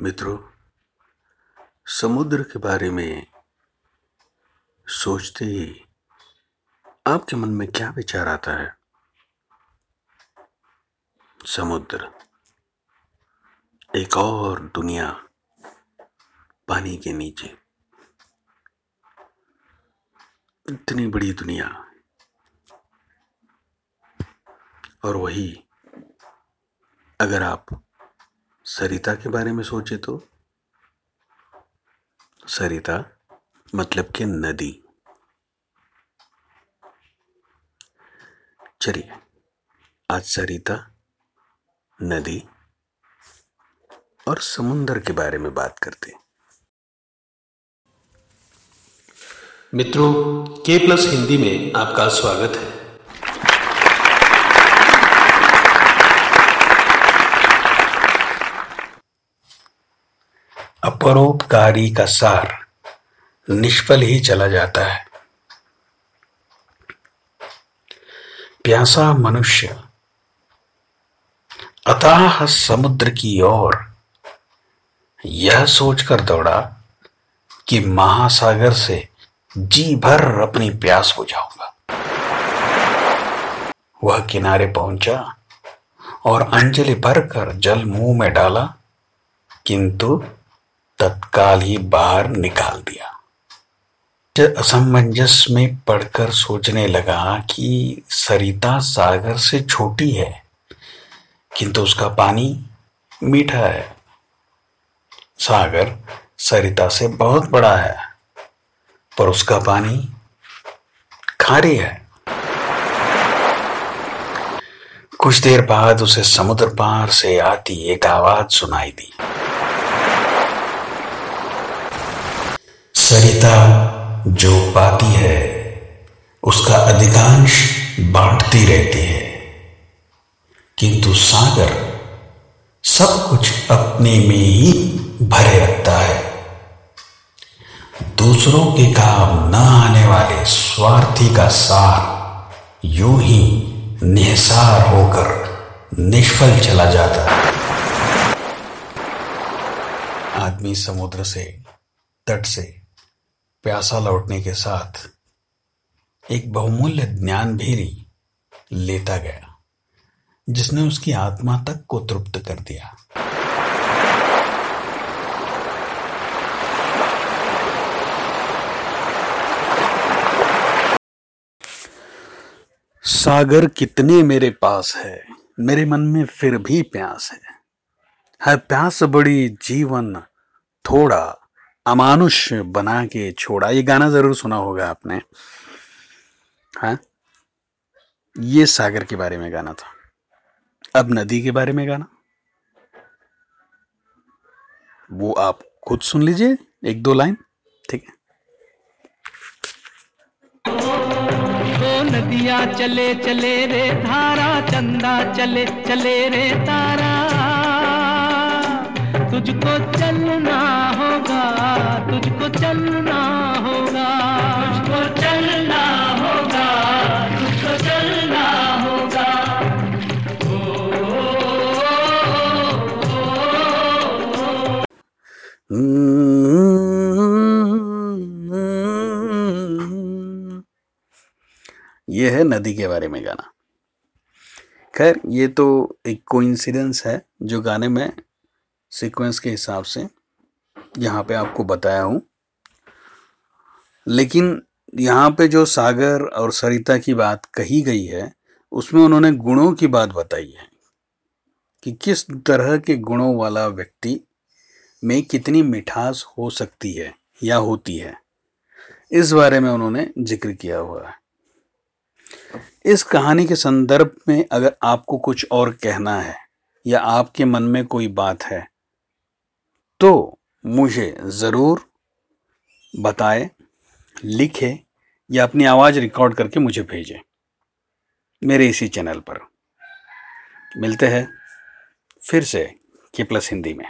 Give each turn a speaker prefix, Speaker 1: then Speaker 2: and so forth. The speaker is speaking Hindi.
Speaker 1: मित्रों, समुद्र के बारे में सोचते ही आपके मन में क्या विचार आता है? समुद्र, एक और दुनिया पानी के नीचे। इतनी बड़ी दुनिया। और वही, अगर आप सरिता के बारे में सोचे तो? सरिता मतलब कि नदी। चलिए, आज सरिता, नदी और समुंदर के बारे में बात करते
Speaker 2: मित्रों के प्लस हिंदी में आपका स्वागत है।
Speaker 1: परोपकारी का सार। निष्फल ही चला जाता है। प्यासा मनुष्य, अताह समुद्र की ओर, यह सोचकर दौड़ा कि महासागर से जी भर अपनी प्यास बुझाऊँगा। वह किनारे पहुँचा और अंजलि भरकर जल मुँह में डाला, किंतु तत्काल ही बाहर निकाल दिया। असमंजस में पढ़कर सोचने लगा कि सरिता सागर से छोटी है, किंतु उसका पानी मीठा है। सागर सरिता से बहुत बड़ा है, पर उसका पानी खारी है। कुछ देर बाद उसे समुद्र पार से आती एक आवाज़ सुनाई दी। सरिता जो पाती है, उसका अधिकांश बांटती रहती है। किंतु सागर सब कुछ अपने में ही भरे रखता है। दूसरों के काम न आने वाले स्वार्थी का सार यूँ ही निसार होकर निष्फल चला जाता है। आदमी समुद्र से, तट से प्यासा लौटने के साथ एक बहुमूल्य ज्ञान भी लेता गया, जिसने उसकी आत्मा तक को तृप्त कर दिया। सागर कितने मेरे पास है, मेरे मन में फिर भी प्यास है। है प्यास बड़ी, जीवन थोड़ा अमानुष बना के छोड़ा। ये गाना ज़रूर सुना होगा आपने। हाँ? ये सागर के बारे में गाना था। अब नदी के बारे में गाना। वो आप खुद सुन लीजिए, एक दो लाइन, ठीक है?
Speaker 3: नदिया चले चले रे, धारा, चंदा, चले चले रे, तारा। तुझको चलना होगा तुझको चलना होगा। तुझको चलना होगा तुझको चलना होगा।
Speaker 1: यह है नदी के बारे में गाना। खैर ये तो एक कोइंसिडेंस है जो गाने में सीक्वेंस के हिसाब से यहाँ पे आपको बताया हूँ। लेकिन यहाँ पे जो सागर और सरिता की बात कही गई है, उसमें उन्होंने गुणों की बात बताई है कि किस तरह के गुणों वाला व्यक्ति में कितनी मिठास हो सकती है या होती है, इस बारे में उन्होंने ज़िक्र किया हुआ है। इस कहानी के संदर्भ में अगर आपको कुछ और कहना है या आपके मन में कोई बात है तो मुझे ज़रूर बताएँ, लिखें या अपनी आवाज़ रिकॉर्ड करके मुझे भेजें मेरे इसी चैनल पर। मिलते हैं फिर से के प्लस हिंदी में।